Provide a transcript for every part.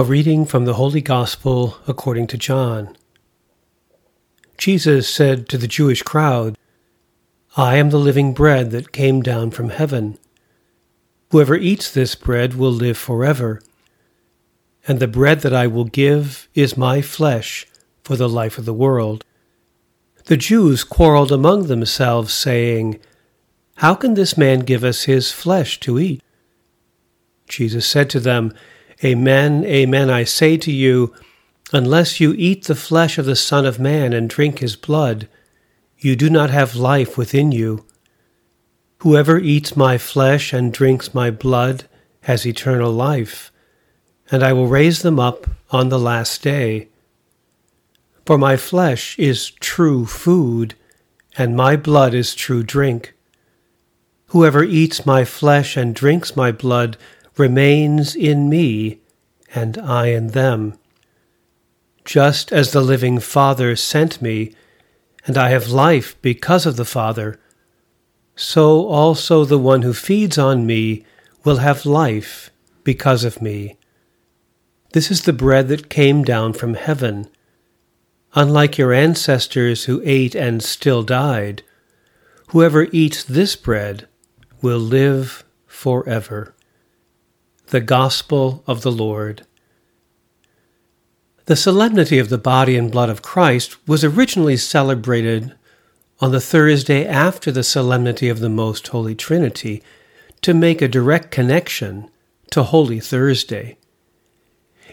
A reading from the Holy Gospel according to John. Jesus said to the Jewish crowd, I am the living bread that came down from heaven. Whoever eats this bread will live forever. And the bread that I will give is my flesh for the life of the world. The Jews quarreled among themselves, saying, How can this man give us his flesh to eat? Jesus said to them, Amen, amen, I say to you, unless you eat the flesh of the Son of Man and drink his blood, you do not have life within you. Whoever eats my flesh and drinks my blood has eternal life, and I will raise them up on the last day. For my flesh is true food, and my blood is true drink. Whoever eats my flesh and drinks my blood remains in me, and I in them. Just as the living Father sent me, and I have life because of the Father, so also the one who feeds on me will have life because of me. This is the bread that came down from heaven. Unlike your ancestors who ate and still died, whoever eats this bread will live forever. The Gospel of the Lord. The solemnity of the body and blood of Christ was originally celebrated on the Thursday after the solemnity of the Most Holy Trinity to make a direct connection to Holy Thursday.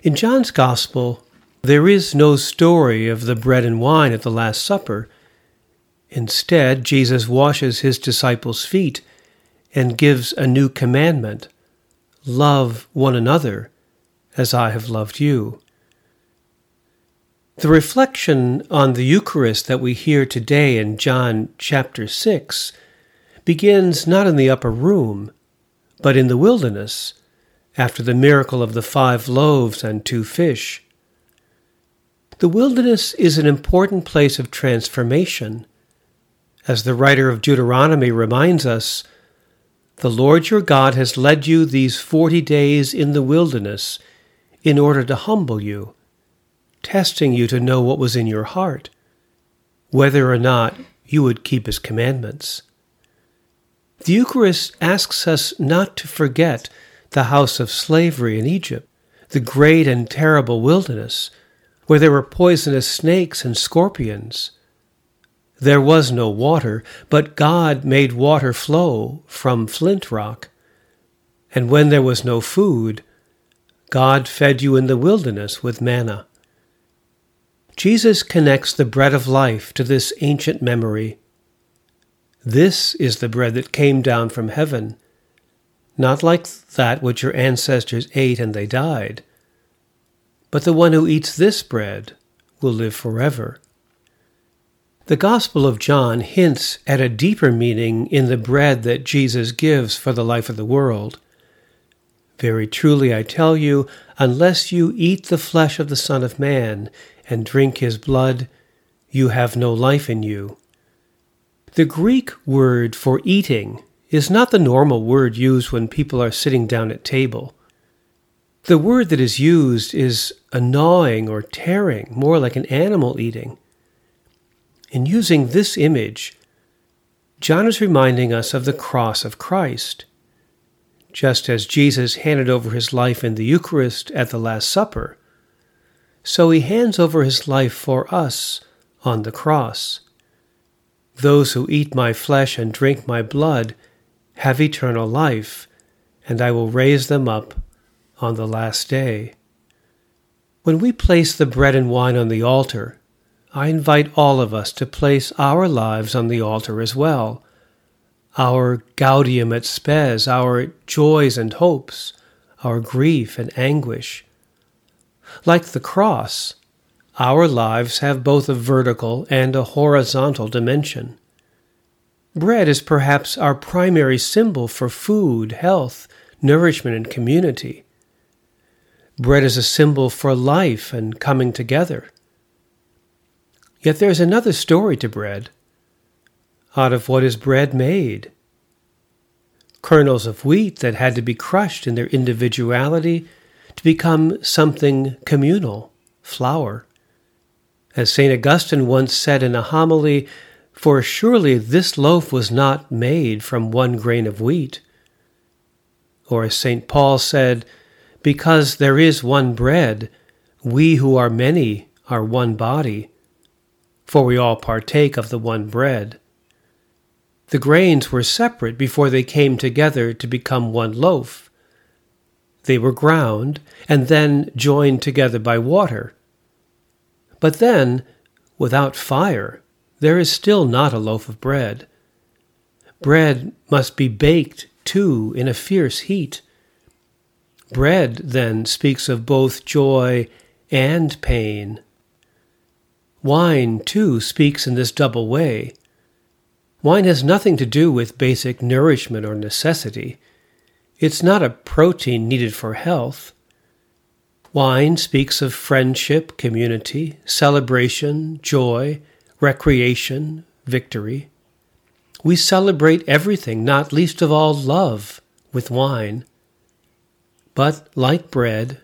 In John's Gospel, there is no story of the bread and wine at the Last Supper. Instead, Jesus washes his disciples' feet and gives a new commandment Love one another as I have loved you. The reflection on the Eucharist that we hear today in John chapter 6 begins not in the upper room, but in the wilderness, after the miracle of the five loaves and two fish. The wilderness is an important place of transformation. As the writer of Deuteronomy reminds us, the Lord your God has led you these forty days in the wilderness in order to humble you, testing you to know what was in your heart, whether or not you would keep his commandments. The Eucharist asks us not to forget the house of slavery in Egypt, the great and terrible wilderness, where there were poisonous snakes and scorpions, there was no water, but God made water flow from flint rock. And when there was no food, God fed you in the wilderness with manna. Jesus connects the bread of life to this ancient memory. This is the bread that came down from heaven, not like that which your ancestors ate and they died, but the one who eats this bread will live forever. The Gospel of John hints at a deeper meaning in the bread that Jesus gives for the life of the world. Very truly I tell you, unless you eat the flesh of the Son of Man and drink his blood, you have no life in you. The Greek word for eating is not the normal word used when people are sitting down at table. The word that is used is a gnawing or tearing, more like an animal eating. In using this image, John is reminding us of the cross of Christ. Just as Jesus handed over his life in the Eucharist at the Last Supper, so he hands over his life for us on the cross. Those who eat my flesh and drink my blood have eternal life, and I will raise them up on the last day. When we place the bread and wine on the altar, I invite all of us to place our lives on the altar as well. Our gaudium et spes, our joys and hopes, our grief and anguish. Like the cross, our lives have both a vertical and a horizontal dimension. Bread is perhaps our primary symbol for food, health, nourishment, and community. Bread is a symbol for life and coming together. Yet there is another story to bread. Out of what is bread made? Kernels of wheat that had to be crushed in their individuality to become something communal, flour. As St. Augustine once said in a homily, For surely this loaf was not made from one grain of wheat. Or as St. Paul said, Because there is one bread, we who are many are one body, for we all partake of the one bread. The grains were separate before they came together to become one loaf. They were ground and then joined together by water. But then, without fire, there is still not a loaf of bread. Bread must be baked, too, in a fierce heat. Bread, then, speaks of both joy and pain. Wine, too, speaks in this double way. Wine has nothing to do with basic nourishment or necessity. It's not a protein needed for health. Wine speaks of friendship, community, celebration, joy, recreation, victory. We celebrate everything, not least of all love, with wine. But, like bread,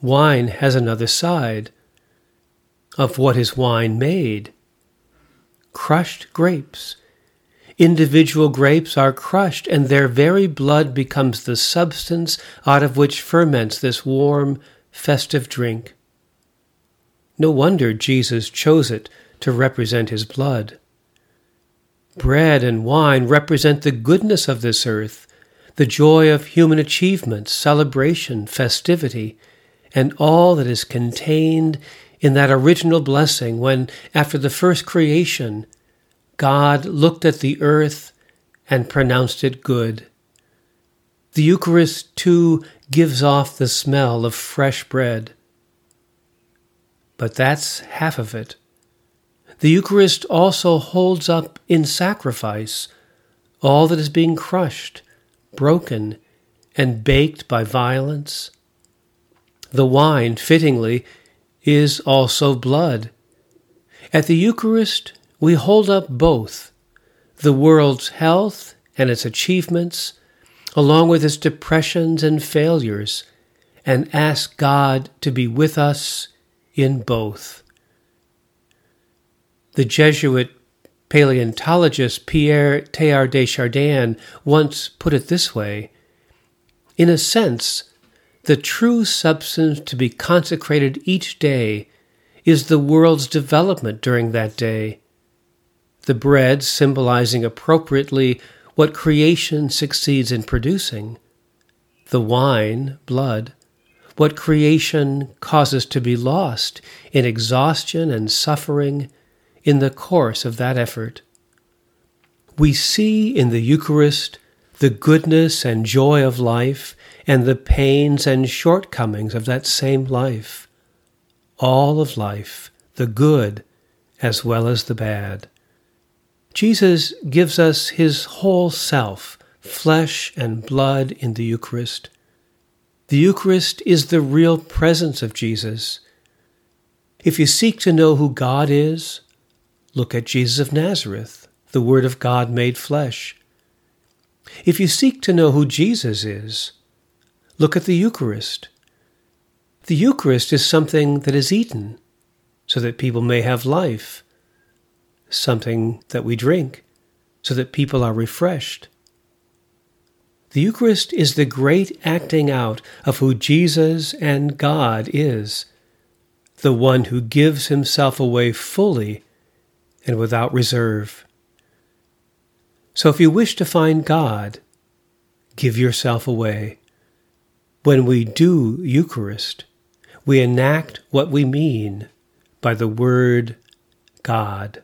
wine has another side. Of what is wine made? Crushed grapes individual grapes are crushed, and their very blood becomes the substance out of which ferments this warm, festive drink. No wonder Jesus chose it to represent his blood. Bread and wine represent the goodness of this earth, the joy of human achievement, celebration, festivity, and all that is contained in that original blessing when, after the first creation, God looked at the earth and pronounced it good. The Eucharist, too, gives off the smell of fresh bread. But that's half of it. The Eucharist also holds up in sacrifice all that is being crushed, broken, and baked by violence. The wine, fittingly, is also blood. At the Eucharist, we hold up both the world's health and its achievements, along with its depressions and failures, and ask God to be with us in both. The Jesuit paleontologist Pierre Teilhard de Chardin once put it this way In a sense, the true substance to be consecrated each day is the world's development during that day the bread symbolizing appropriately what creation succeeds in producing, the wine, blood, what creation causes to be lost in exhaustion and suffering in the course of that effort. We see in the Eucharist the goodness and joy of life and the pains and shortcomings of that same life. All of life, the good as well as the bad. Jesus gives us his whole self, flesh and blood in the Eucharist. The Eucharist is the real presence of Jesus. If you seek to know who God is, look at Jesus of Nazareth, the Word of God made flesh. If you seek to know who Jesus is, look at the Eucharist. The Eucharist is something that is eaten so that people may have life something that we drink so that people are refreshed. The Eucharist is the great acting out of who Jesus and God is, the one who gives himself away fully and without reserve. So if you wish to find God, give yourself away. When we do Eucharist, we enact what we mean by the word God.